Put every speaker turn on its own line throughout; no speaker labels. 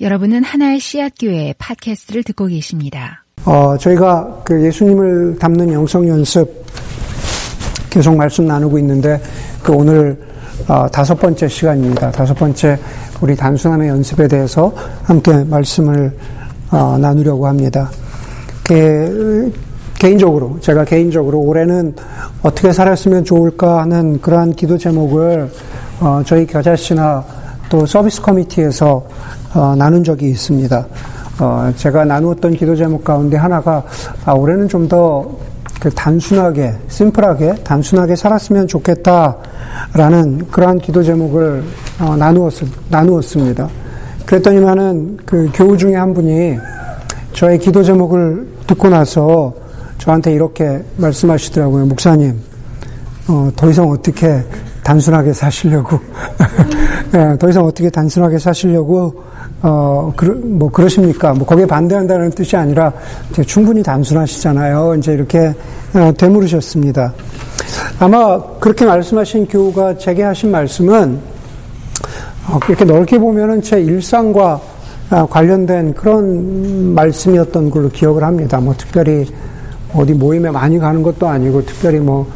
여러분은 하나의 씨앗교회 팟캐스트를 듣고 계십니다.
어, 저희가 그 예수님을 담는 영성 연습 계속 말씀 나누고 있는데 그 오늘 어, 다섯 번째 시간입니다. 다섯 번째 우리 단순함의 연습에 대해서 함께 말씀을 어, 나누려고 합니다. 게, 개인적으로 제가 개인적으로 올해는 어떻게 살았으면 좋을까 하는 그러한 기도 제목을 어, 저희 겨자씨나 또 서비스 커미티에서 어, 나눈 적이 있습니다. 어, 제가 나누었던 기도 제목 가운데 하나가 아, 올해는 좀 더 그 단순하게, 심플하게, 단순하게 살았으면 좋겠다라는 그러한 기도 제목을 어, 나누었, 나누었습니다. 그랬더니만은 그 교우 중에 한 분이 저의 기도 제목을 듣고 나서 저한테 이렇게 말씀하시더라고요. 목사님, 어, 더 이상 어떻게 단순하게 사시려고, 네, 더 이상 어떻게 단순하게 사시려고 어, 그, 뭐, 그러십니까? 뭐, 거기에 반대한다는 뜻이 아니라, 충분히 단순하시잖아요. 이제 이렇게, 어, 되물으셨습니다. 아마 그렇게 말씀하신 교우가 제게 하신 말씀은, 어, 이렇게 넓게 보면은 제 일상과 아, 관련된 그런 말씀이었던 걸로 기억을 합니다. 뭐, 특별히 어디 모임에 많이 가는 것도 아니고, 특별히 뭐,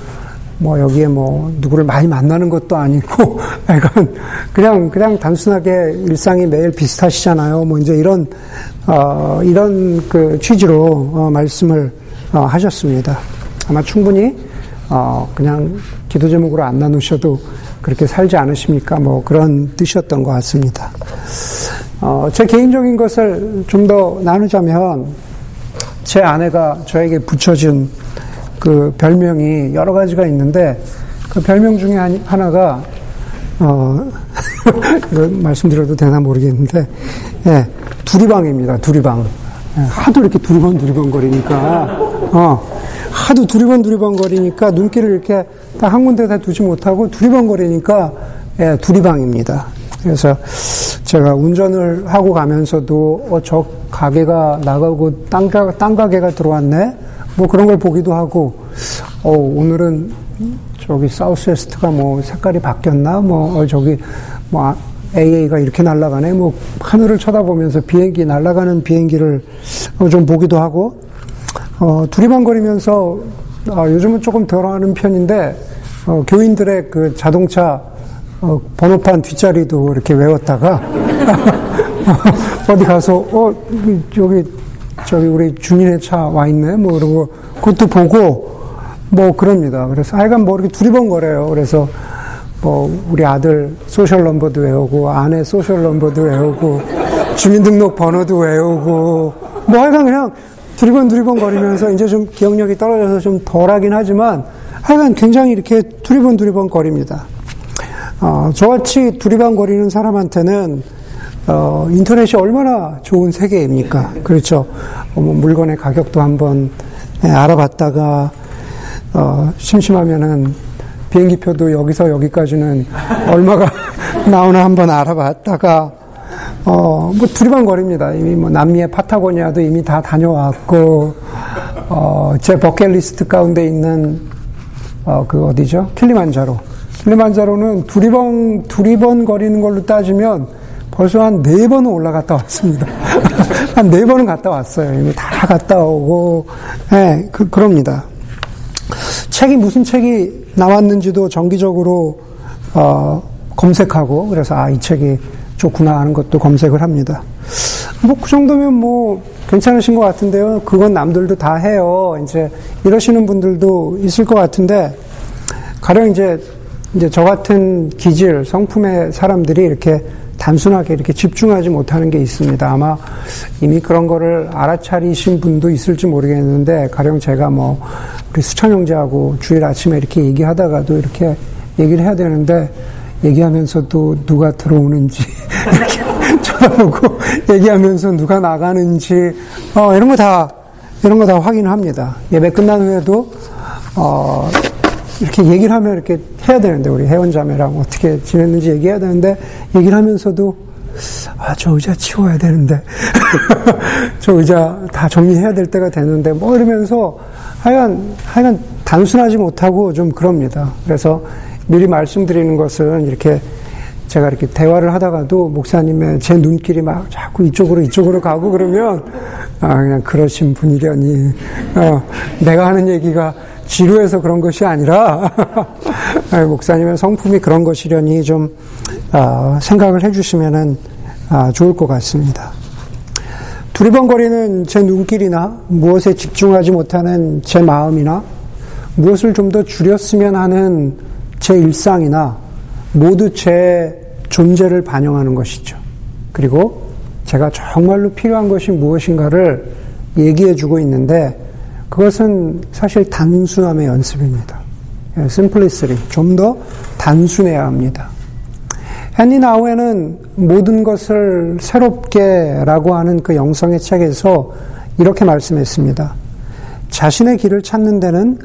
뭐 여기에 뭐 누구를 많이 만나는 것도 아니고 약간 그냥 그냥 단순하게 일상이 매일 비슷하시잖아요. 뭐 이제 이런 어 이런 그 취지로 어 말씀을 어 하셨습니다. 아마 충분히 어 그냥 기도 제목으로 안 나누셔도 그렇게 살지 않으십니까? 뭐 그런 뜻이었던 것 같습니다. 어제 개인적인 것을 좀 더 나누자면 제 아내가 저에게 붙여준 그 별명이 여러 가지가 있는데 그 별명 중에 하나가 어 말씀드려도 되나 모르겠는데 예 두리방입니다 두리방. 예, 하도 이렇게 두리번 두리번 거리니까 어 하도 두리번 두리번 거리니까 눈길을 이렇게 딱한 군데 다 두지 못하고 두리번 거리니까 예 두리방입니다. 그래서 제가 운전을 하고 가면서도 어, 저 가게가 나가고 딴, 딴 가게가 들어왔네 뭐 그런 걸 보기도 하고, 어, 오늘은 저기 사우스웨스트가 뭐 색깔이 바뀌었나? 뭐, 어, 저기, 뭐, AA가 이렇게 날아가네? 뭐, 하늘을 쳐다보면서 비행기, 날아가는 비행기를 어, 좀 보기도 하고, 어, 두리번거리면서, 어, 요즘은 조금 덜 하는 편인데, 어, 교인들의 그 자동차, 어, 번호판 뒷자리도 이렇게 외웠다가, 어디 가서, 어, 여기 저기 우리 준인의 차 와 있네. 뭐 그러고 그것도 보고 뭐 그럽니다. 그래서 하여간 뭐 이렇게 두리번거려요. 그래서 뭐 우리 아들 social number도 외우고 아내 social number도 외우고 주민등록 번호도 외우고 뭐 하여간 그냥 두리번 두리번 거리면서 이제 좀 기억력이 떨어져서 좀 덜하긴 하지만 하여간 굉장히 이렇게 두리번 두리번 거립니다. 어, 저같이 두리번 거리는 사람한테는 어, 인터넷이 얼마나 좋은 세계입니까? 그렇죠. 어, 뭐 물건의 가격도 한번 예, 알아봤다가 어, 심심하면은 비행기표도 여기서 여기까지는 얼마가 나오나 한번 알아봤다가 어, 뭐 두리번거립니다. 이미 뭐 남미의 파타고니아도 이미 다 다녀왔고 어, 제 버킷리스트 가운데 있는 어, 그 어디죠? 킬리만자로. 킬리만자로는 두리번 두리번 거리는 걸로 따지면 벌써 한 네 번은 올라갔다 왔습니다. 한 네 번은 갔다 왔어요. 이미 다 갔다 오고, 예, 네, 그, 그럽니다. 책이 무슨 책이 나왔는지도 정기적으로, 어, 검색하고, 그래서, 아, 이 책이 좋구나 하는 것도 검색을 합니다. 뭐, 그 정도면 뭐, 괜찮으신 것 같은데요. 그건 남들도 다 해요. 이제, 이러시는 분들도 있을 것 같은데, 가령 이제, 이제 저 같은 기질, 성품의 사람들이 이렇게 단순하게 이렇게 집중하지 못하는 게 있습니다. 아마 이미 그런 거를 알아차리신 분도 있을지 모르겠는데, 가령 제가 뭐, 우리 수찬 형제하고 주일 아침에 이렇게 얘기하다가도 이렇게 얘기를 해야 되는데, 얘기하면서도 누가 들어오는지, 쳐다보고, 얘기하면서 누가 나가는지, 어, 이런 거 다, 이런 거 다 확인합니다. 예배 끝난 후에도, 어, 이렇게 얘기를 하면 이렇게 해야 되는데, 우리 회원자매랑 어떻게 지냈는지 얘기해야 되는데, 얘기를 하면서도, 아, 저 의자 치워야 되는데, 저 의자 다 정리해야 될 때가 되는데, 뭐 이러면서, 하여간, 하여간 단순하지 못하고 좀 그럽니다. 그래서 미리 말씀드리는 것은 이렇게 제가 이렇게 대화를 하다가도 목사님의 제 눈길이 막 자꾸 이쪽으로 이쪽으로 가고 그러면 아 그냥 그러신 분이려니 어, 내가 하는 얘기가 지루해서 그런 것이 아니라 목사님의 성품이 그런 것이려니 좀 어, 생각을 해주시면은 아, 좋을 것 같습니다. 두리번거리는 제 눈길이나 무엇에 집중하지 못하는 제 마음이나 무엇을 좀 더 줄였으면 하는 제 일상이나 모두 제 존재를 반영하는 것이죠. 그리고 제가 정말로 필요한 것이 무엇인가를 얘기해 주고 있는데 그것은 사실 단순함의 연습입니다. 심플리스리. 좀 더 단순해야 합니다. 헨리 나우에는 모든 것을 새롭게 라고 하는 그 영성의 책에서 이렇게 말씀했습니다. 자신의 길을 찾는 데는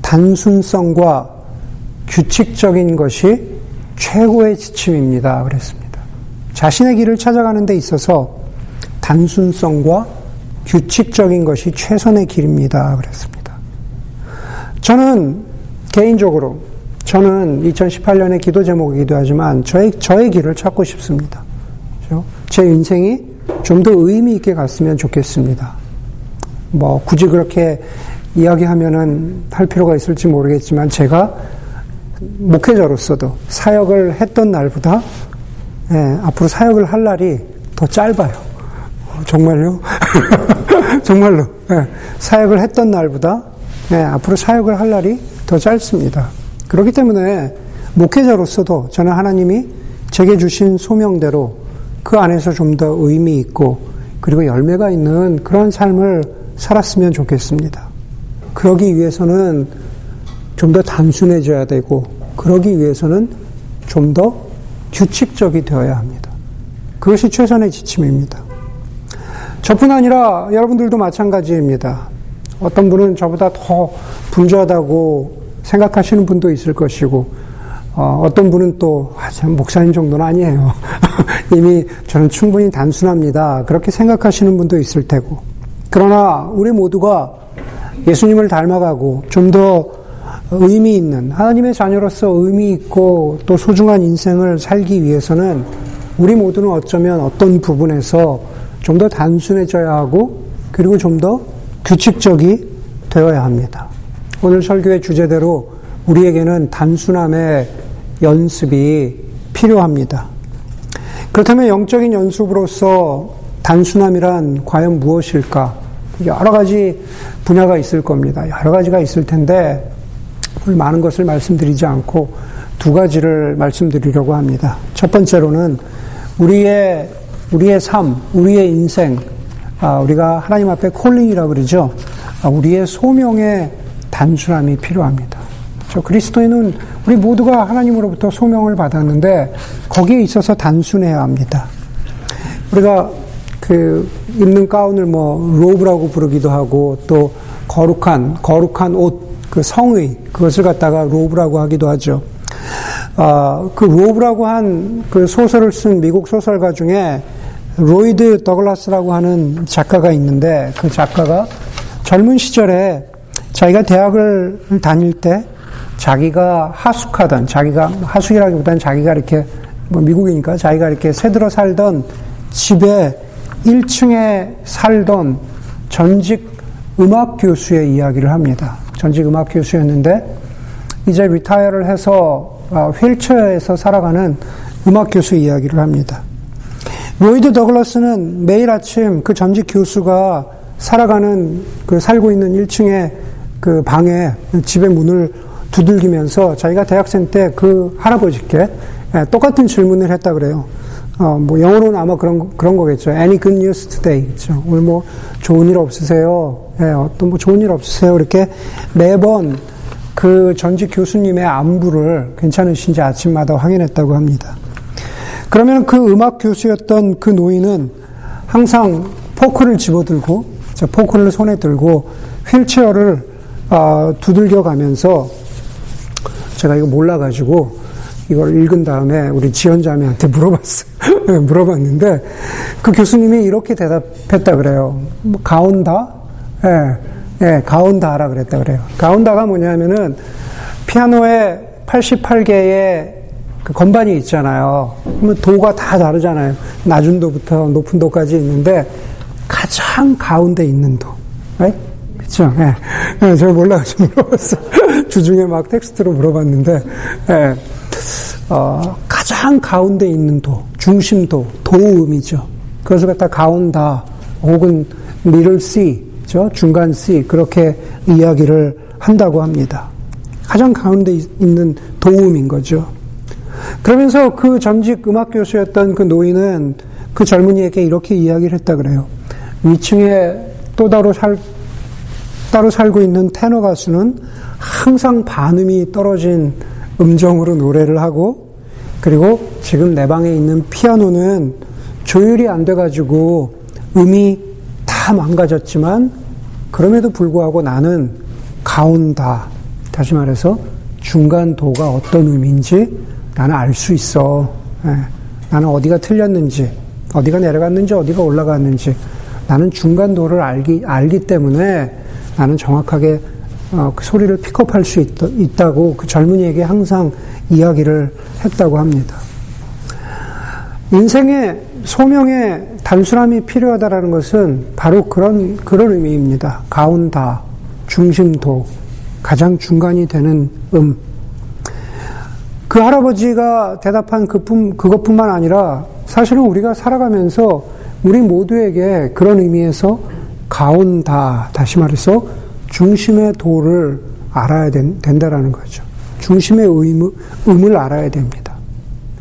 단순성과 규칙적인 것이 최고의 지침입니다. 그랬습니다. 자신의 길을 찾아가는 데 있어서 단순성과 규칙적인 것이 최선의 길입니다. 그랬습니다. 저는 개인적으로 저는 2018년에 기도 제목이기도 하지만 저의, 저의 길을 찾고 싶습니다. 제 인생이 좀 더 의미 있게 갔으면 좋겠습니다. 뭐, 굳이 그렇게 이야기하면은 할 필요가 있을지 모르겠지만 제가 목회자로서도 사역을 했던 날보다 예, 앞으로 사역을 할 날이 더 짧아요. 정말요? 정말로. 예, 사역을 했던 날보다 예, 앞으로 사역을 할 날이 더 짧습니다. 그렇기 때문에 목회자로서도 저는 하나님이 제게 주신 소명대로 그 안에서 좀 더 의미 있고 그리고 열매가 있는 그런 삶을 살았으면 좋겠습니다. 그러기 위해서는 좀 더 단순해져야 되고 그러기 위해서는 좀 더 규칙적이 되어야 합니다. 그것이 최선의 지침입니다. 저뿐 아니라 여러분들도 마찬가지입니다. 어떤 분은 저보다 더 분주하다고 생각하시는 분도 있을 것이고, 어, 떤 분은 또, 아, 참, 목사님 정도는 아니에요. 이미 저는 충분히 단순합니다. 그렇게 생각하시는 분도 있을 테고. 그러나 우리 모두가 예수님을 닮아가고 좀 더 의미 있는 하나님의 자녀로서 의미 있고 또 소중한 인생을 살기 위해서는 우리 모두는 어쩌면 어떤 부분에서 좀 더 단순해져야 하고 그리고 좀 더 규칙적이 되어야 합니다. 오늘 설교의 주제대로 우리에게는 단순함의 연습이 필요합니다. 그렇다면 영적인 연습으로서 단순함이란 과연 무엇일까? 여러 가지 분야가 있을 겁니다. 여러 가지가 있을 텐데, 많은 것을 말씀드리지 않고 두 가지를 말씀드리려고 합니다. 첫 번째로는 우리의, 우리의 삶, 우리의 인생, 아, 우리가 하나님 앞에 콜링이라고 그러죠. 아, 우리의 소명의 단순함이 필요합니다. 저 그리스도인은 우리 모두가 하나님으로부터 소명을 받았는데 거기에 있어서 단순해야 합니다. 우리가 그 입는 가운을 뭐 robe라고 부르기도 하고 또 거룩한 거룩한 옷 그 성의 그것을 갖다가 robe라고 하기도 하죠. 아, 그 Robe라고 한 그 소설을 쓴 미국 소설가 중에 로이드 더글라스라고 하는 작가가 있는데 그 작가가 젊은 시절에 자기가 대학을 다닐 때 자기가 하숙하던 자기가 하숙이라기보다는 자기가 이렇게 뭐 미국이니까 자기가 이렇게 세들어 살던 집에 1층에 살던 전직 음악 교수의 이야기를 합니다. 전직 음악 교수였는데 이제 retire를 해서 아, 휠체어에서 살아가는 음악 교수 이야기를 합니다. 로이드 더글라스는 매일 아침 그 전직 교수가 살아가는 그 살고 있는 1층의 그 방에 집의 문을 두들기면서 자기가 대학생 때 그 할아버지께 예, 똑같은 질문을 했다 그래요. 어, 뭐 영어로는 아마 그런 그런 거겠죠. Any good news today? 그렇죠. 오늘 뭐 좋은 일 없으세요? 예, 어떤 뭐 좋은 일 없으세요? 이렇게 매번 그 전직 교수님의 안부를 괜찮으신지 아침마다 확인했다고 합니다. 그러면 그 음악 교수였던 그 노인은 항상 포크를 집어들고 포크를 손에 들고 휠체어를 어, 두들겨 가면서 제가 이거 몰라가지고 이걸 읽은 다음에 우리 지연자매한테 물어봤어요. 물어봤는데 그 교수님이 이렇게 대답했다 그래요. 뭐, 가온다? 예, 예, 가온다라 그랬다 그래요. 가온다가 뭐냐면은 피아노의 88개의 그 건반이 있잖아요. 그러면 도가 다 다르잖아요. 낮은 도부터 높은 도까지 있는데 가장 가운데 있는 도. right? 그쵸? 예. 예, 제가 몰라가지고 물어봤어. 주중에 막 텍스트로 물어봤는데, 예. 어, 가장 가운데 있는 도, 중심도, 도음이죠. 그것을 갖다 가운다, 혹은 미를 C, 죠 중간 C, 그렇게 이야기를 한다고 합니다. 가장 가운데 있는 도움인 거죠. 그러면서 그 전직 음악 교수였던 그 노인은 그 젊은이에게 이렇게 이야기를 했다 그래요. 위층에 또 따로 살, 따로 살고 있는 테너 가수는 항상 반음이 떨어진 음정으로 노래를 하고 그리고 지금 내 방에 있는 피아노는 조율이 안 돼가지고 음이 다 망가졌지만 그럼에도 불구하고 나는 가운다. 다시 말해서 중간도가 어떤 의미인지 나는 알 수 있어. 예. 나는 어디가 틀렸는지, 어디가 내려갔는지, 어디가 올라갔는지, 나는 중간도를 알기, 알기 때문에 나는 정확하게 어, 그 소리를 픽업할 수 있, 다고그 젊은이에게 항상 이야기를 했다고 합니다. 인생의 소명의 단순함이 필요하다라는 것은 바로 그런 그런 의미입니다. 가운다, 중심도, 가장 중간이 되는 음. 그 할아버지가 대답한 그뿐 그것뿐만 아니라 사실은 우리가 살아가면서 우리 모두에게 그런 의미에서 가온다 다시 말해서 중심의 도를 알아야 된, 다라는 거죠. 중심의 의무, 음을 알아야 됩니다.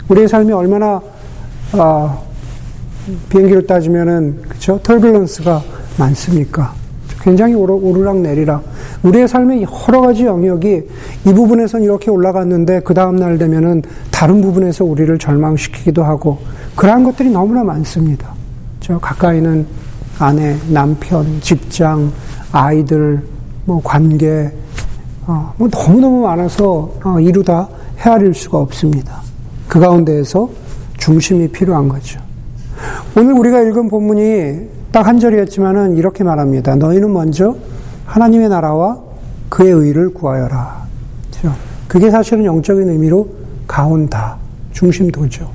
우리의 삶이 얼마나 아, 비행기를 따지면은 그렇죠 터블런스가 많습니까? 굉장히 오르락 내리락. 우리의 삶의 여러 가지 영역이 이 부분에선 이렇게 올라갔는데 그 다음 날 되면은 다른 부분에서 우리를 절망시키기도 하고 그러한 것들이 너무나 많습니다. 저 가까이는 아내, 남편, 직장, 아이들, 뭐 관계, 어, 뭐 너무너무 많아서 어, 이루다 헤아릴 수가 없습니다. 그 가운데에서 중심이 필요한 거죠. 오늘 우리가 읽은 본문이 딱 한 절이었지만은 이렇게 말합니다. 너희는 먼저 하나님의 나라와 그의 의를 구하여라. 그게 사실은 영적인 의미로 가온다. 중심도죠.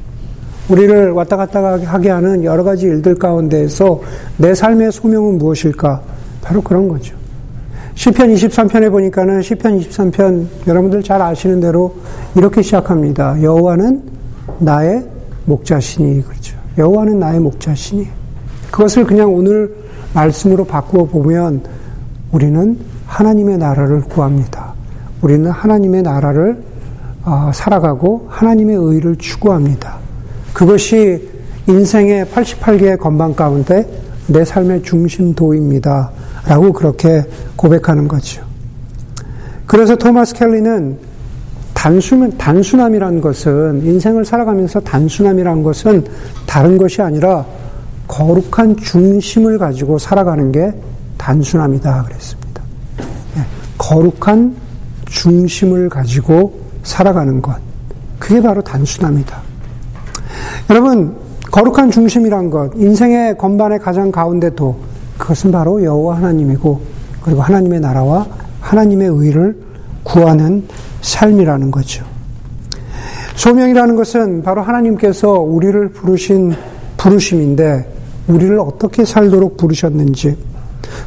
우리를 왔다 갔다 하게 하는 여러 가지 일들 가운데에서 내 삶의 소명은 무엇일까? 바로 그런 거죠. 시편 23편에 보니까는 시편 23편 여러분들 잘 아시는 대로 이렇게 시작합니다. 여호와는 나의 목자시니 그렇죠. 여호와는 나의 목자시니 그것을 그냥 오늘 말씀으로 바꾸어 보면 우리는 하나님의 나라를 구합니다. 우리는 하나님의 나라를 어, 살아가고 하나님의 의를 추구합니다. 그것이 인생의 88개의 건방 가운데 내 삶의 중심도입니다. 라고 그렇게 고백하는 거죠. 그래서 토마스 켈리는 단순, 단순함이란 것은, 인생을 살아가면서 단순함이란 것은 다른 것이 아니라 거룩한 중심을 가지고 살아가는 게 단순함이다 그랬습니다. 네, 거룩한 중심을 가지고 살아가는 것. 그게 바로 단순함이다. 여러분, 거룩한 중심이란 것, 인생의 건반의 가장 가운데도 그것은 바로 여호와 하나님이고 그리고 하나님의 나라와 하나님의 의를 구하는 삶이라는 거죠. 소명이라는 것은 바로 하나님께서 우리를 부르신 부르심인데 우리를 어떻게 살도록 부르셨는지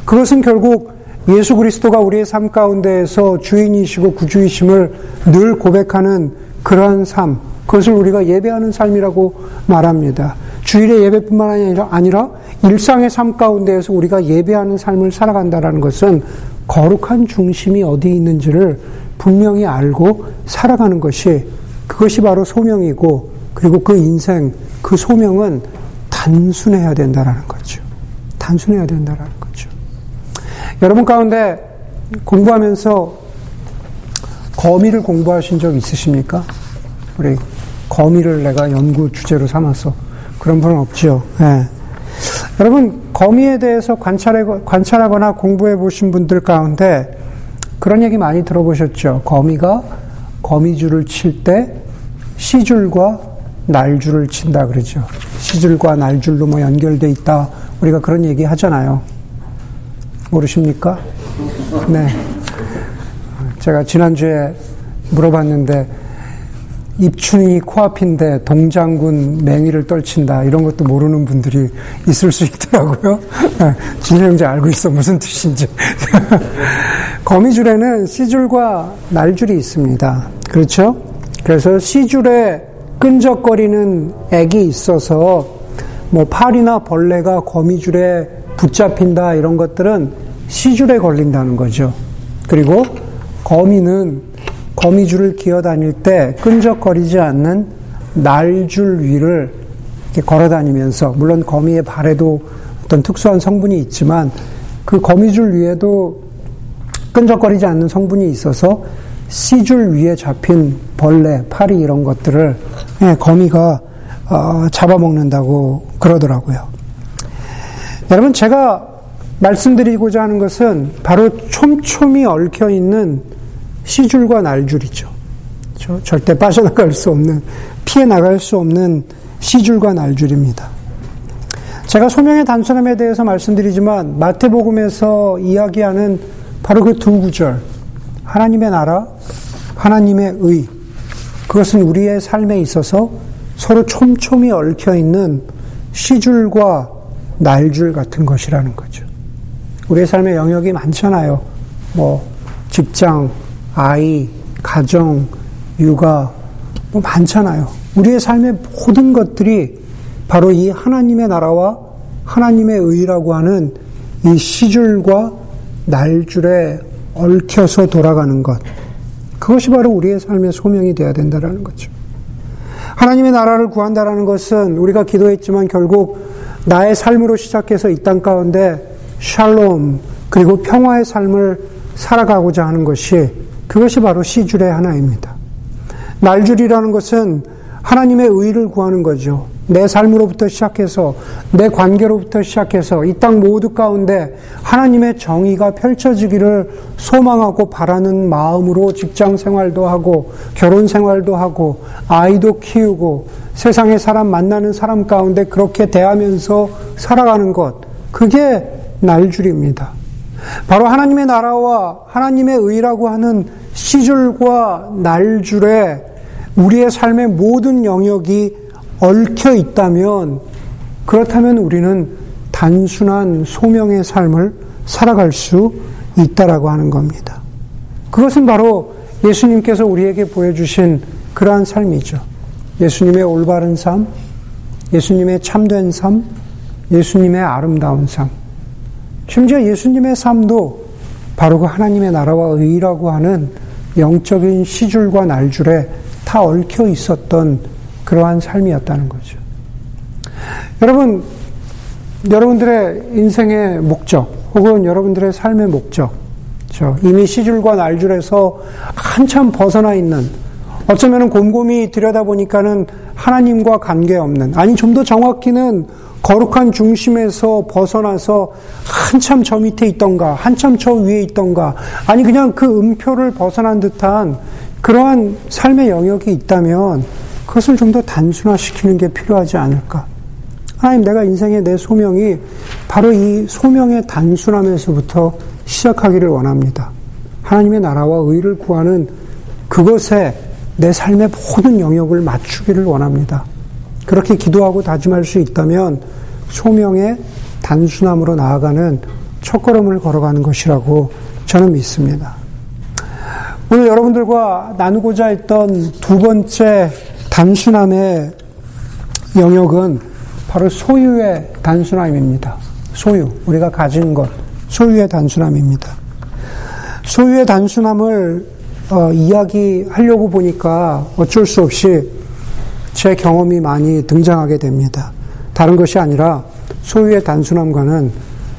그것은 결국 예수 그리스도가 우리의 삶 가운데에서 주인이시고 구주이심을 늘 고백하는 그러한 삶, 그것을 우리가 예배하는 삶이라고 말합니다. 주일의 예배뿐만 아니라, 일상의 삶 가운데에서 우리가 예배하는 삶을 살아간다는 것은 거룩한 중심이 어디 있는지를 분명히 알고 살아가는 것이 그것이 바로 소명이고 그리고 그 인생, 그 소명은 단순해야 된다라는 거죠. 단순해야 된다라는 거죠. 여러분 가운데 공부하면서 거미를 공부하신 적 있으십니까? 우리 거미를 내가 연구 주제로 삼아서 그런 분은 없죠. 네. 여러분 거미에 대해서 관찰해, 관찰하거나 공부해 보신 분들 가운데 그런 얘기 많이 들어보셨죠. 거미가 거미줄을 칠 때 시줄과 날줄을 친다 그러죠. 시줄과 날줄로 뭐 연결돼 있다. 우리가 그런 얘기 하잖아요. 모르십니까? 네. 제가 지난주에 물어봤는데 입춘이 코앞인데 동장군 맹위를 떨친다 이런 것도 모르는 분들이 있을 수 있더라고요. 진영 형제 알고 있어 무슨 뜻인지. 거미줄에는 씨줄과 날줄이 있습니다. 그렇죠? 그래서 씨줄에 끈적거리는 액이 있어서 뭐 파리나 벌레가 거미줄에 붙잡힌다 이런 것들은 씨줄에 걸린다는 거죠. 그리고 거미는 거미줄을 기어 다닐 때 끈적거리지 않는 날줄 위를 걸어 다니면서 물론 거미의 발에도 어떤 특수한 성분이 있지만 그 거미줄 위에도 끈적거리지 않는 성분이 있어서 씨줄 위에 잡힌 벌레, 파리 이런 것들을 예, 거미가 어, 잡아먹는다고 그러더라고요. 여러분 제가 말씀드리고자 하는 것은 바로 촘촘히 얽혀 있는 시줄과 날줄이죠. 절대 빠져나갈 수 없는, 피해 나갈 수 없는 시줄과 날줄입니다. 제가 소명의 단순함에 대해서 말씀드리지만 마태복음에서 이야기하는 바로 그 두 구절, 하나님의 나라, 하나님의 의, 그것은 우리의 삶에 있어서 서로 촘촘히 얽혀 있는 시줄과 날줄 같은 것이라는 거죠. 우리의 삶의 영역이 많잖아요. 뭐, 직장, 아이, 가정, 육아, 뭐 많잖아요. 우리의 삶의 모든 것들이 바로 이 하나님의 나라와 하나님의 의라고 하는 이 시줄과 날줄에 얽혀서 돌아가는 것. 그것이 바로 우리의 삶의 소명이 되어야 된다는 거죠. 하나님의 나라를 구한다라는 것은 우리가 기도했지만 결국 나의 삶으로 시작해서 이 땅 가운데 샬롬 그리고 평화의 삶을 살아가고자 하는 것이 그것이 바로 시줄의 하나입니다. 날줄이라는 것은 하나님의 의를 구하는 거죠. 내 삶으로부터 시작해서 내 관계로부터 시작해서 이 땅 모두 가운데 하나님의 정의가 펼쳐지기를 소망하고 바라는 마음으로 직장 생활도 하고 결혼 생활도 하고 아이도 키우고 세상의 사람 만나는 사람 가운데 그렇게 대하면서 살아가는 것 그게 날줄입니다. 바로 하나님의 나라와 하나님의 의라고 하는 시줄과 날줄에 우리의 삶의 모든 영역이 얽혀 있다면 그렇다면 우리는 단순한 소명의 삶을 살아갈 수 있다라고 하는 겁니다. 그것은 바로 예수님께서 우리에게 보여주신 그러한 삶이죠. 예수님의 올바른 삶, 예수님의 참된 삶, 예수님의 아름다운 삶. 심지어 예수님의 삶도 바로 그 하나님의 나라와 의라고 하는 영적인 시줄과 날줄에 다 얽혀 있었던 그러한 삶이었다는 거죠. 여러분, 여러분들의 인생의 목적, 혹은 여러분들의 삶의 목적, 저 이미 시줄과 날줄에서 한참 벗어나 있는, 어쩌면 곰곰이 들여다보니까는 하나님과 관계없는, 아니 좀 더 정확히는 거룩한 중심에서 벗어나서 한참 저 밑에 있던가, 한참 저 위에 있던가, 아니 그냥 그 음표를 벗어난 듯한 그러한 삶의 영역이 있다면 그것을 좀 더 단순화시키는 게 필요하지 않을까. 하나님, 내가 인생의 내 소명이 바로 이 소명의 단순함에서부터 시작하기를 원합니다. 하나님의 나라와 의를 구하는 그것에 내 삶의 모든 영역을 맞추기를 원합니다. 그렇게 기도하고 다짐할 수 있다면 소명의 단순함으로 나아가는 첫걸음을 걸어가는 것이라고 저는 믿습니다. 오늘 여러분들과 나누고자 했던 두 번째 단순함의 영역은 바로 소유의 단순함입니다. 소유, 우리가 가진 것, 소유의 단순함입니다. 소유의 단순함을 어, 이야기하려고 보니까 어쩔 수 없이 제 경험이 많이 등장하게 됩니다. 다른 것이 아니라 소유의 단순함과는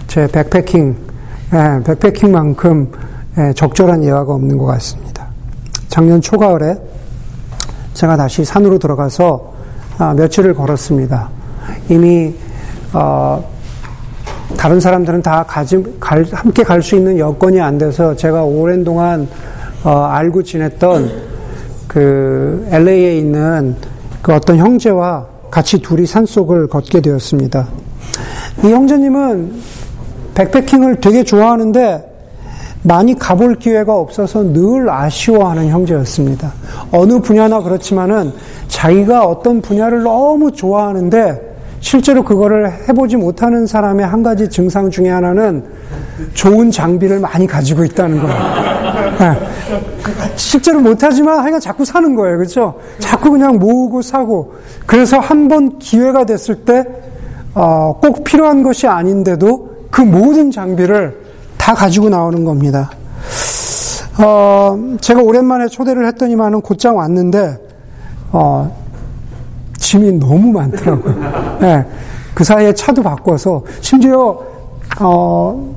제 백패킹, 예, 백패킹만큼 예, 적절한 예화가 없는 것 같습니다. 작년 초가을에 제가 다시 산으로 들어가서 아, 며칠을 걸었습니다. 이미 어, 다른 사람들은 다 가지, 갈, 함께 갈 수 있는 여건이 안 돼서 제가 오랜 동안 어, 알고 지냈던 그 LA에 있는 그 어떤 형제와 같이 둘이 산 속을 걷게 되었습니다. 이 형제님은 백패킹을 되게 좋아하는데 많이 가볼 기회가 없어서 늘 아쉬워하는 형제였습니다. 어느 분야나 그렇지만은 자기가 어떤 분야를 너무 좋아하는데 실제로 그거를 해보지 못하는 사람의 한 가지 증상 중에 하나는 좋은 장비를 많이 가지고 있다는 거예요. 네. 실제로 못하지만 하여간 자꾸 사는 거예요. 그렇죠? 자꾸 그냥 모으고 사고. 그래서 한 번 기회가 됐을 때, 어, 꼭 필요한 것이 아닌데도 그 모든 장비를 다 가지고 나오는 겁니다. 어, 제가 오랜만에 초대를 했더니만은 곧장 왔는데, 어, 짐이 너무 많더라고요. 네, 그 사이에 차도 바꿔서 심지어 어,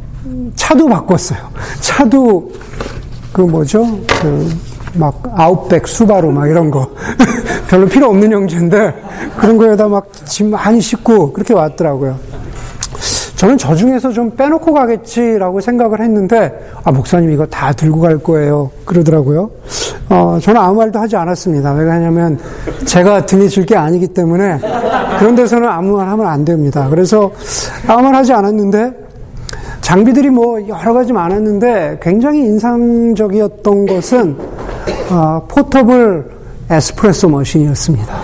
차도 바꿨어요. 차도 그 뭐죠? 그 막 아웃백 수바로 막 이런 거 별로 필요 없는 형제인데 그런 거에다 막 짐 많이 싣고 그렇게 왔더라고요. 저는 저 중에서 좀 빼놓고 가겠지라고 생각을 했는데, 아, 목사님 이거 다 들고 갈 거예요. 그러더라고요. 어, 저는 아무 말도 하지 않았습니다. 왜냐하면 제가 등에 질게 아니기 때문에 그런 데서는 아무 말 하면 안 됩니다. 그래서 아무 말 하지 않았는데, 장비들이 뭐 여러 가지 많았는데 굉장히 인상적이었던 것은 어, 포터블 에스프레소 머신이었습니다.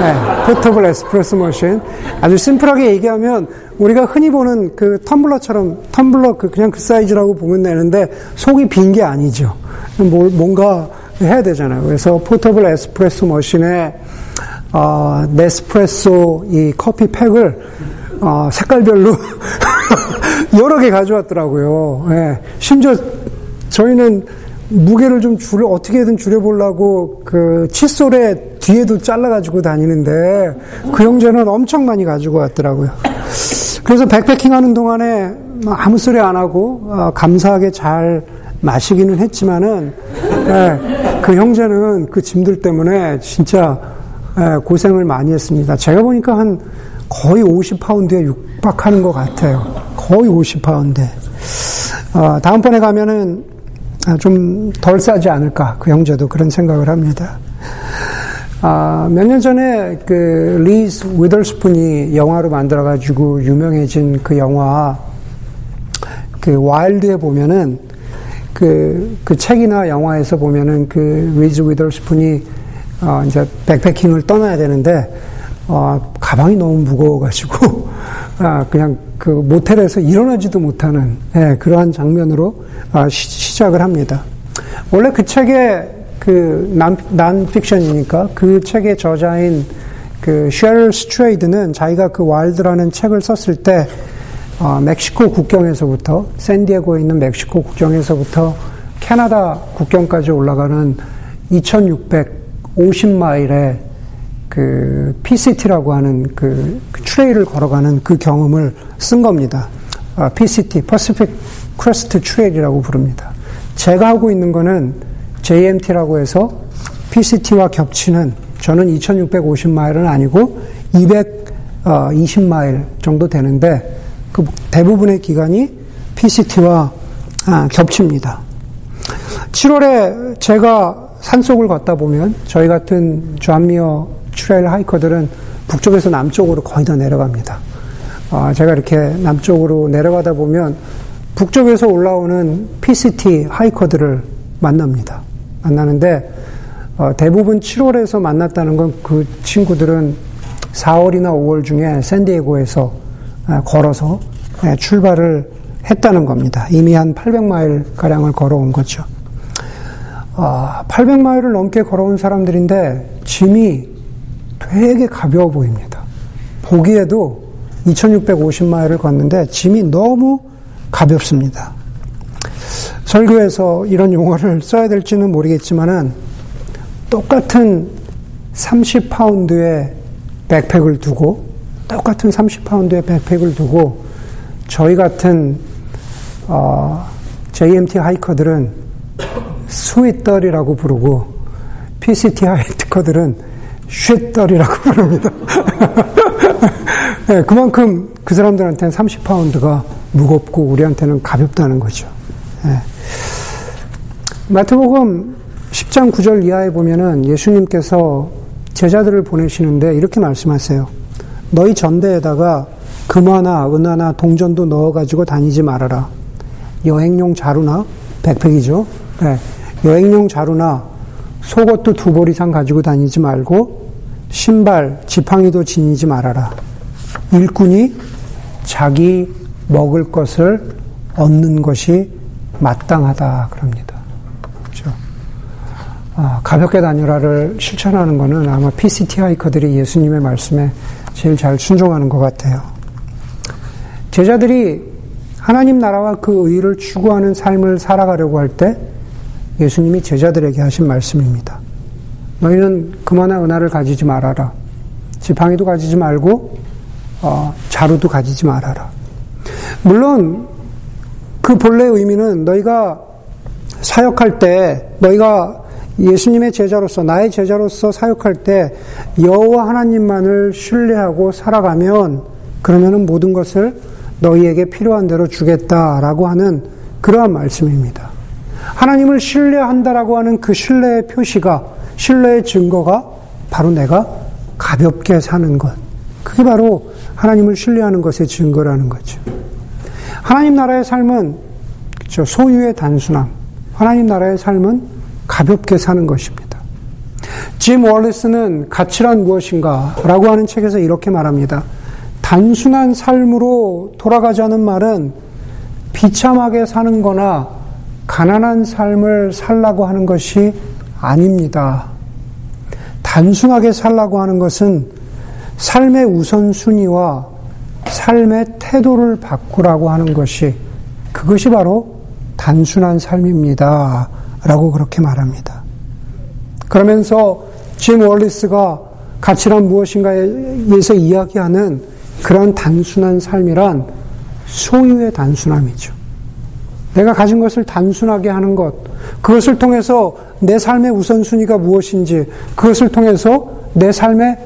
네, 포터블 에스프레소 머신. 아주 심플하게 얘기하면 우리가 흔히 보는 그 텀블러처럼 텀블러 그 그냥 그 사이즈라고 보면 되는데 속이 빈 게 아니죠. 뭘 뭔가 해야 되잖아요. 그래서 포터블 에스프레소 머신에 어, 네스프레소 이 커피 팩을 어, 색깔별로 여러 개 가져왔더라고요. 네, 심지어 저희는 무게를 좀 줄여, 어떻게든 줄여보려고 그 칫솔에 뒤에도 잘라가지고 다니는데 그 형제는 엄청 많이 가지고 왔더라고요. 그래서 백패킹 하는 동안에 아무 소리 안 하고 어, 감사하게 잘 마시기는 했지만은 예, 그 형제는 그 짐들 때문에 진짜 예, 고생을 많이 했습니다. 제가 보니까 한 거의 50파운드에 육박하는 것 같아요. 거의 50파운드. 어, 다음번에 가면은 아, 좀 덜 싸지 않을까 그 형제도 그런 생각을 합니다. 아, 몇 년 전에 그 리스 위더스푼이 영화로 만들어가지고 유명해진 그 영화 그 Wild에 보면은 그, 그 책이나 영화에서 보면은 그 리즈 위더스푼이 어, 이제 backpacking을 떠나야 되는데 어, 가방이 너무 무거워가지고 아, 그냥 그 모텔에서 일어나지도 못하는 예, 그러한 장면으로 아, 시, 작을 합니다. 원래 그 책의 그 non, nonfiction이니까 그 책의 저자인 그 쉐럴 스트레이드는 자기가 그 Wild라는 책을 썼을 때 어, 멕시코 국경에서부터 샌디에고에 있는 멕시코 국경에서부터 캐나다 국경까지 올라가는 2,650마일의 그 PCT라고 하는 그, 그 트레일을 걸어가는 그 경험을 쓴 겁니다. 아, PCT, Pacific Crest Trail이라고 부릅니다. 제가 하고 있는 거는 JMT라고 해서 PCT와 겹치는 저는 2650마일은 아니고 220마일 어, 정도 되는데 그 대부분의 기간이 PCT와 아, 겹칩니다. 7월에 제가 산속을 걷다 보면 저희 같은 John Muir Trail hiker들은 북쪽에서 남쪽으로 거의 다 내려갑니다. 아, 제가 이렇게 남쪽으로 내려가다 보면 북쪽에서 올라오는 PCT hiker들을 만납니다. 만나는데 어, 대부분 7월에서 만났다는 건 그 친구들은 4월이나 5월 중에 샌디에고에서 아, 걸어서 예, 출발을 했다는 겁니다. 이미 한 800마일 가량을 걸어온 거죠. 800마일을 아, 넘게 걸어온 사람들인데 짐이 되게 가벼워 보입니다. 보기에도 2650마일을 걷는데 짐이 너무 가볍습니다. 설교에서 이런 용어를 써야 될지는 모르겠지만은 똑같은 30파운드의 백팩을 두고 똑같은 30파운드의 백팩을 두고 저희 같은 어, JMT hiker들은 sweet thirty라고 부르고 PCT hiker들은 shit thirty라고 부릅니다. 네, 그만큼 그 사람들한테는 30파운드가 무겁고 우리한테는 가볍다는 거죠. 네. 마태복음 10장 9절 이하에 보면은 예수님께서 제자들을 보내시는데 이렇게 말씀하세요. 너희 전대에다가 금화나 은화나 동전도 넣어가지고 다니지 말아라. 여행용 자루나 백팩이죠. 네. 여행용 자루나 속옷도 두 벌 이상 가지고 다니지 말고 신발, 지팡이도 지니지 말아라. 일꾼이 자기 먹을 것을 얻는 것이 마땅하다 그럽니다. 그렇죠? 아, 가볍게 다녀라를 실천하는 것은 아마 PCT 하이커들이 예수님의 말씀에 제일 잘 순종하는 것 같아요. 제자들이 하나님 나라와 그 의를 추구하는 삶을 살아가려고 할 때 예수님이 제자들에게 하신 말씀입니다. 너희는 그만한 은하를 가지지 말아라. 지팡이도 가지지 말고 어, 자루도 가지지 말아라. 물론 그 본래 의미는 너희가 사역할 때 너희가 예수님의 제자로서 나의 제자로서 사역할 때 여호와 하나님만을 신뢰하고 살아가면 그러면은 모든 것을 너희에게 필요한 대로 주겠다라고 하는 그러한 말씀입니다. 하나님을 신뢰한다라고 하는 그 신뢰의 표시가 신뢰의 증거가 바로 내가 가볍게 사는 것. 그게 바로 하나님을 신뢰하는 것의 증거라는 거죠. 하나님 나라의 삶은 그렇죠. 소유의 단순함. 하나님 나라의 삶은 가볍게 사는 것입니다. 짐 월리스는 가치란 무엇인가? 라고 하는 책에서 이렇게 말합니다. 단순한 삶으로 돌아가자는 말은 비참하게 사는 거나 가난한 삶을 살라고 하는 것이 아닙니다. 단순하게 살라고 하는 것은 삶의 우선순위와 삶의 태도를 바꾸라고 하는 것이 그것이 바로 단순한 삶입니다. 라고 그렇게 말합니다. 그러면서 짐 월리스가 가치란 무엇인가에서 이야기하는 그런 단순한 삶이란 소유의 단순함이죠. 내가 가진 것을 단순하게 하는 것, 그것을 통해서 내 삶의 우선순위가 무엇인지, 그것을 통해서 내 삶의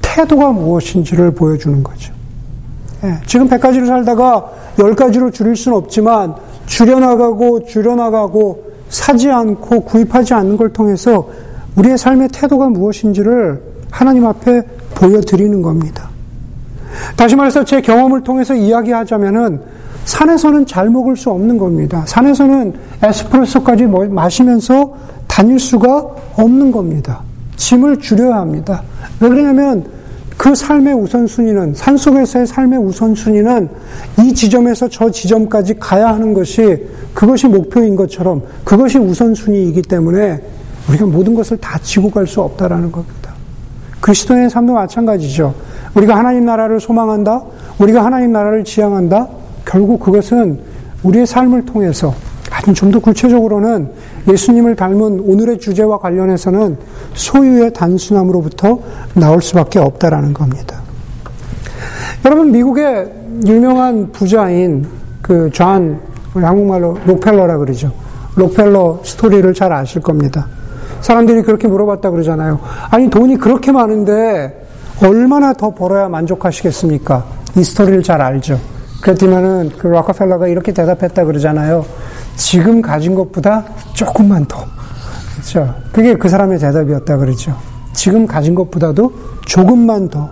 태도가 무엇인지를 보여주는 거죠. 예, 지금 100가지로 살다가 10가지로 줄일 수는 없지만, 줄여나가고, 줄여나가고, 사지 않고 구입하지 않는 걸 통해서 우리의 삶의 태도가 무엇인지를 하나님 앞에 보여드리는 겁니다. 다시 말해서 제 경험을 통해서 이야기하자면은 산에서는 잘 먹을 수 없는 겁니다. 산에서는 에스프레소까지 뭐 마시면서 다닐 수가 없는 겁니다. 짐을 줄여야 합니다. 왜 그러냐면 그 삶의 우선순위는, 산 속에서의 삶의 우선순위는 이 지점에서 저 지점까지 가야 하는 것이 그것이 목표인 것처럼 그것이 우선순위이기 때문에 우리가 모든 것을 다 지고 갈 수 없다라는 겁니다. 그리스도의 삶도 마찬가지죠. 우리가 하나님 나라를 소망한다? 우리가 하나님 나라를 지향한다? 결국 그것은 우리의 삶을 통해서 아니 좀더 구체적으로는 예수님을 닮은 오늘의 주제와 관련해서는 소유의 단순함으로부터 나올 수밖에 없다라는 겁니다. 여러분 미국의 유명한 부자인 그존 한국말로 록펠러라 그러죠. 록펠러 스토리를 잘 아실 겁니다. 사람들이 그렇게 물어봤다 그러잖아요. 아니 돈이 그렇게 많은데 얼마나 더 벌어야 만족하시겠습니까? 이 스토리를 잘 알죠. 그랬더니만은 그 락커펠러가 이렇게 대답했다 그러잖아요. 지금 가진 것보다 조금만 더. 그렇죠. 그게 그 사람의 대답이었다 그러죠. 지금 가진 것보다도 조금만 더.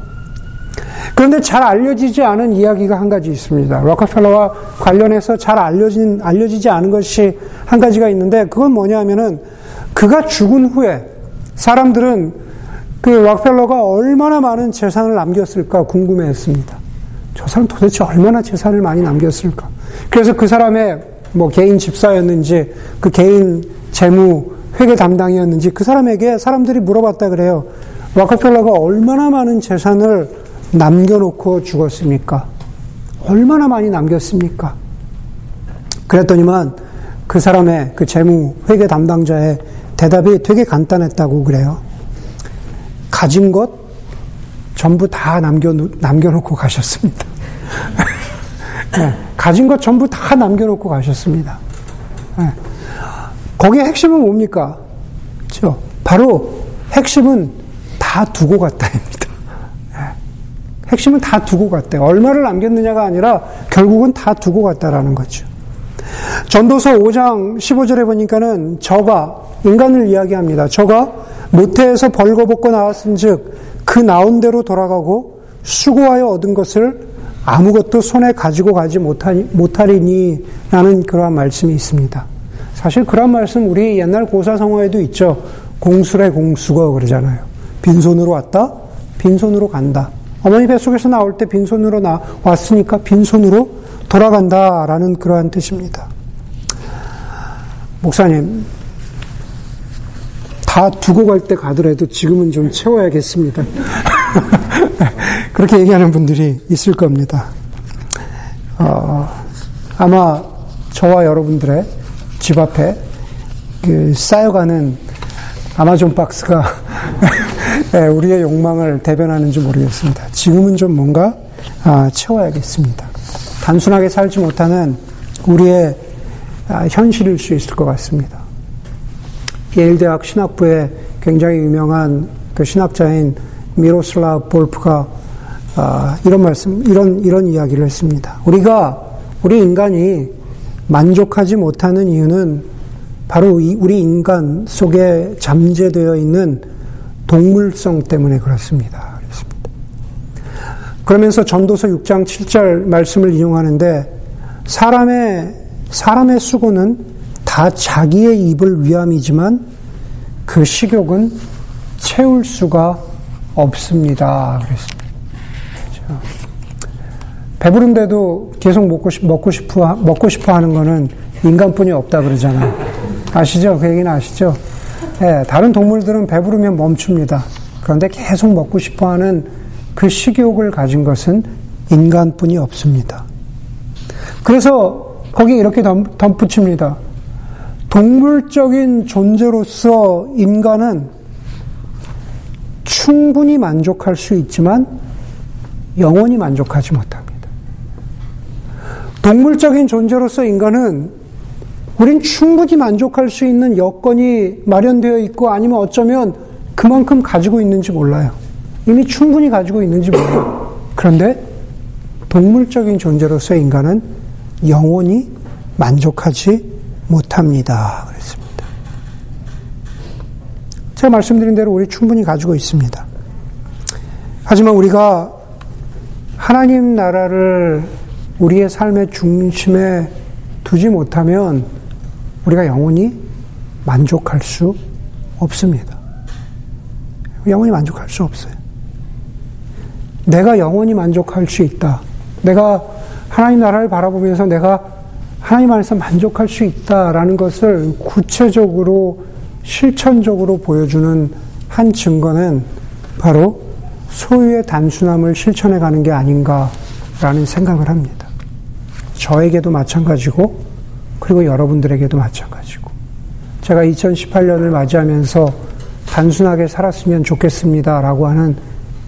그런데 잘 알려지지 않은 이야기가 한 가지 있습니다. 락커펠러와 관련해서 잘 알려진, 알려지지 않은 것이 한 가지가 있는데 그건 뭐냐 하면은 그가 죽은 후에 사람들은 그 락펠러가 얼마나 많은 재산을 남겼을까 궁금해 했습니다. 저 사람 도대체 얼마나 재산을 많이 남겼을까? 그래서 그 사람의 뭐 개인 집사였는지 그 개인 재무 회계 담당이었는지 그 사람에게 사람들이 물어봤다 그래요. 락커펠러가 얼마나 많은 재산을 남겨놓고 죽었습니까? 얼마나 많이 남겼습니까? 그랬더니만 그 사람의 그 재무 회계 담당자의 대답이 되게 간단했다고 그래요. 가진 것 전부 다 남겨, 남겨놓고 가셨습니다. 네, 가진 것 전부 다 남겨놓고 가셨습니다. 네. 거기에 핵심은 뭡니까? 그렇죠? 바로 핵심은 다 두고 갔다입니다. 네. 핵심은 다 두고 갔대. 얼마를 남겼느냐가 아니라 결국은 다 두고 갔다라는 거죠. 전도서 5장 15절에 보니까는 저가 인간을 이야기합니다. 저가 모태에서 벌거벗고 나왔은즉 그 나온 대로 돌아가고 수고하여 얻은 것을 아무것도 손에 가지고 가지 못하리니 라는 그러한 말씀이 있습니다. 사실 그런 말씀 우리 옛날 고사성어에도 있죠. 공술의 공수거 그러잖아요. 빈손으로 왔다, 빈손으로 간다. 어머니 뱃속에서 나올 때 빈손으로 나 왔으니까 빈손으로 돌아간다라는 그러한 뜻입니다. 목사님, 다 두고 갈 때 가더라도 지금은 좀 채워야겠습니다. 그렇게 얘기하는 분들이 있을 겁니다. 어, 아마 저와 여러분들의 집 앞에 그 쌓여가는 아마존 박스가 예, 우리의 욕망을 대변하는지 모르겠습니다. 지금은 좀 뭔가 아, 채워야겠습니다. 단순하게 살지 못하는 우리의 아, 현실일 수 있을 것 같습니다. 예일대학 신학부에 굉장히 유명한 그 신학자인 미로슬라 볼프가 아, 이런 말씀, 이런 이런 이야기를 했습니다. 우리가 우리 인간이 만족하지 못하는 이유는 바로 우리 인간 속에 잠재되어 있는 동물성 때문에 그렇습니다. 그렇습니다. 그러면서 전도서 6장 7절 말씀을 인용하는데 사람의 사람의 수고는 다 자기의 입을 위함이지만 그 식욕은 채울 수가 없습니다. 그랬습니다. 배부른데도 계속 먹고 싶, 먹고 싶어, 먹고 싶어 하는 거는 인간뿐이 없다 그러잖아요. 아시죠? 그 얘기는 아시죠? 예, 다른 동물들은 배부르면 멈춥니다. 그런데 계속 먹고 싶어 하는 그 식욕을 가진 것은 인간뿐이 없습니다. 그래서 거기 이렇게 덧붙입니다. 동물적인 존재로서 인간은 충분히 만족할 수 있지만 영원히 만족하지 못합니다. 동물적인 존재로서 인간은 우린 충분히 만족할 수 있는 여건이 마련되어 있고 아니면 어쩌면 그만큼 가지고 있는지 몰라요. 이미 충분히 가지고 있는지 몰라요. 그런데 동물적인 존재로서 인간은 영원히 만족하지 못합니다. 그랬습니다. 제가 말씀드린 대로 우리 충분히 가지고 있습니다. 하지만 우리가 하나님 나라를 우리의 삶의 중심에 두지 못하면 우리가 영원히 만족할 수 없습니다. 영원히 만족할 수 없어요. 내가 영원히 만족할 수 있다. 내가 하나님 나라를 바라보면서 내가 하나님 안에서 만족할 수 있다라는 것을 구체적으로 실천적으로 보여주는 한 증거는 바로 소유의 단순함을 실천해 가는 게 아닌가라는 생각을 합니다. 저에게도 마찬가지고 그리고 여러분들에게도 마찬가지고 제가 2018년을 맞이하면서 단순하게 살았으면 좋겠습니다라고 하는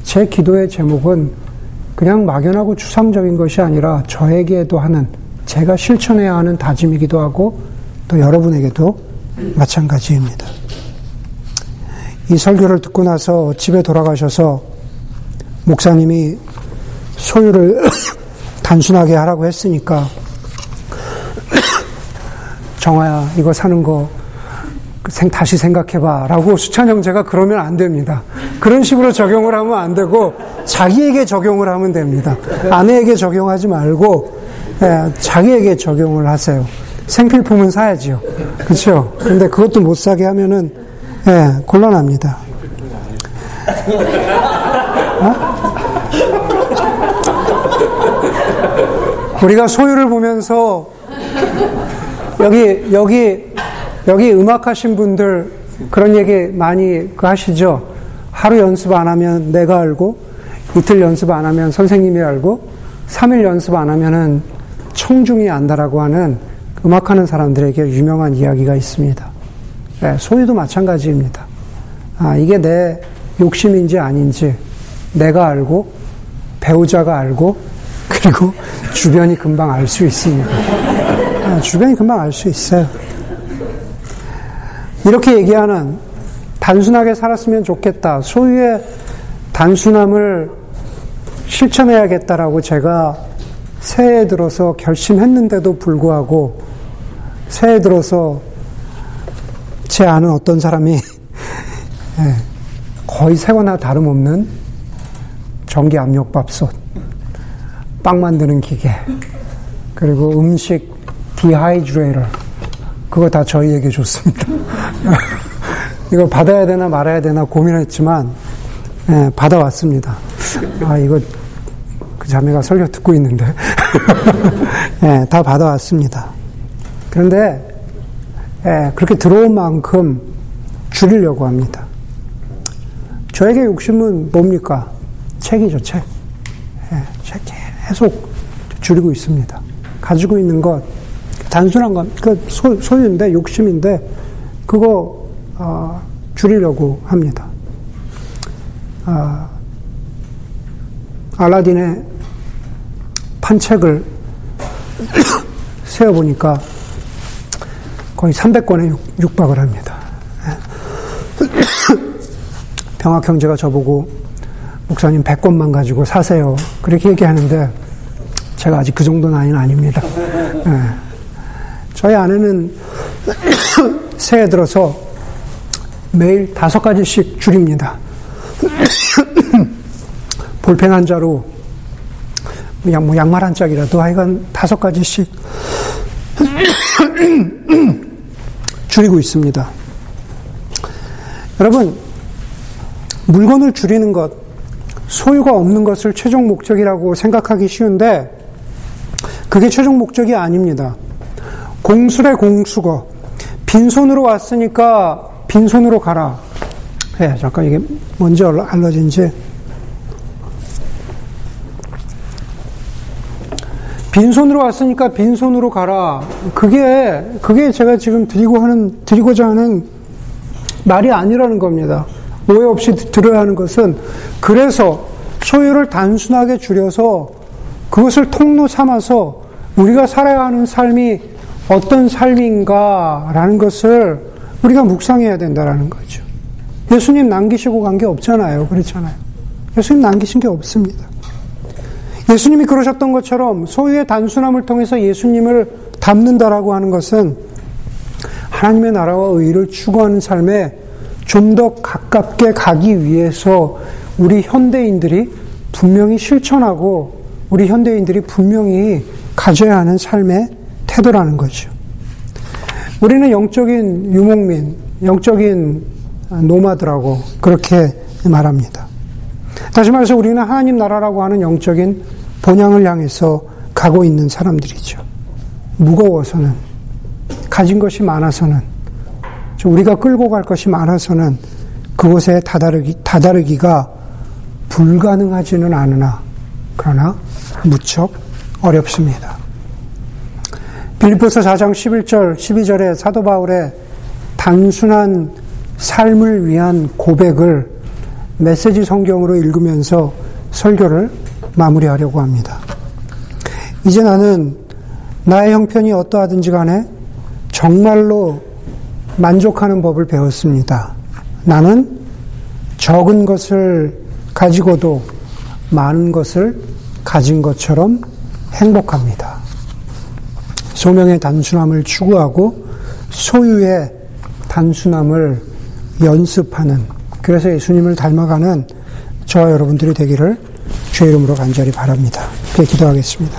제 기도의 제목은 그냥 막연하고 추상적인 것이 아니라 저에게도 하는 제가 실천해야 하는 다짐이기도 하고 또 여러분에게도 마찬가지입니다. 이 설교를 듣고 나서 집에 돌아가셔서 목사님이 소유를 단순하게 하라고 했으니까 정화야 이거 사는 거 다시 생각해봐 라고 수찬 형제가 그러면 안 됩니다. 그런 식으로 적용을 하면 안 되고 자기에게 적용을 하면 됩니다. 아내에게 적용하지 말고 예, 자기에게 적용을 하세요. 생필품은 사야지요. 그렇죠? 근데 그것도 못 사게 하면은 예, 곤란합니다. 어? 우리가 소유를 보면서 여기 여기 여기 음악 하신 분들 그런 얘기 많이 그 하시죠. 하루 연습 안 하면 내가 알고 이틀 연습 안 하면 선생님이 알고 3일 연습 안 하면은 청중이 안다라고 하는 음악하는 사람들에게 유명한 이야기가 있습니다. 네, 소유도 마찬가지입니다. 아, 이게 내 욕심인지 아닌지 내가 알고 배우자가 알고 그리고 주변이 금방 알 수 있습니다. 아, 주변이 금방 알 수 있어요. 이렇게 얘기하는 단순하게 살았으면 좋겠다. 소유의 단순함을 실천해야겠다라고 제가 새해 들어서 결심했는데도 불구하고 새해 들어서 제 아는 어떤 사람이 예, 거의 새거나 다름없는 전기 압력밥솥, 빵 만드는 기계, 그리고 음식 dehydrator, 그거 다 저희에게 줬습니다. 이거 받아야 되나 말아야 되나 고민했지만 예, 받아왔습니다. 아 이거 그 자매가 설교 듣고 있는데 예, 다 받아왔습니다. 그런데 예, 그렇게 들어온 만큼 줄이려고 합니다. 저에게 욕심은 뭡니까? 책이죠, 책. 예, 책 계속 줄이고 있습니다. 가지고 있는 것, 단순한 것, 그 소, 소유인데, 욕심인데, 그거, 어, 줄이려고 합니다. 아, 알라딘의 판책을 세어보니까 거의 300권에 육박을 합니다. 평화 형제가 저보고 목사님 100권만 가지고 사세요. 그렇게 얘기하는데 제가 아직 그 정도는 아닌 아닙니다. 네. 저희 아내는 새해 들어서 매일 다섯 가지씩 줄입니다. 볼펜 한 자로 양, 뭐 양말 한 짝이라도 하여간 다섯 가지씩 줄이고 있습니다. 여러분, 물건을 줄이는 것, 소유가 없는 것을 최종 목적이라고 생각하기 쉬운데, 그게 최종 목적이 아닙니다. 공수래 공수거. 빈손으로 왔으니까 빈손으로 가라. 예, 잠깐 이게 뭔지 알러진지. 빈손으로 왔으니까 빈손으로 가라. 그게, 그게 제가 지금 드리고 하는, 드리고자 하는 말이 아니라는 겁니다. 오해 없이 들어야 하는 것은 그래서 소유를 단순하게 줄여서 그것을 통로 삼아서 우리가 살아야 하는 삶이 어떤 삶인가라는 것을 우리가 묵상해야 된다라는 거죠. 예수님 남기시고 간 게 없잖아요. 그렇잖아요. 예수님 남기신 게 없습니다. 예수님이 그러셨던 것처럼 소유의 단순함을 통해서 예수님을 담는다라고 하는 것은 하나님의 나라와 의를 추구하는 삶에 좀 더 가깝게 가기 위해서 우리 현대인들이 분명히 실천하고 우리 현대인들이 분명히 가져야 하는 삶의 태도라는 거죠. 우리는 영적인 유목민, 영적인 노마드라고 그렇게 말합니다. 다시 말해서 우리는 하나님 나라라고 하는 영적인 본향을 향해서 가고 있는 사람들이죠. 무거워서는, 가진 것이 많아서는, 우리가 끌고 갈 것이 많아서는 그곳에 다다르기, 다다르기가 불가능하지는 않으나, 그러나 무척 어렵습니다. 빌리포스 4장 11절, 12절에 사도 바울의 단순한 삶을 위한 고백을 메시지 성경으로 읽으면서 설교를 마무리하려고 합니다. 이제 나는 나의 형편이 어떠하든지 간에 정말로 만족하는 법을 배웠습니다. 나는 적은 것을 가지고도 많은 것을 가진 것처럼 행복합니다. 소명의 단순함을 추구하고 소유의 단순함을 연습하는 그래서 예수님을 닮아가는 저와 여러분들이 되기를 주의 이름으로 간절히 바랍니다. 기도하겠습니다.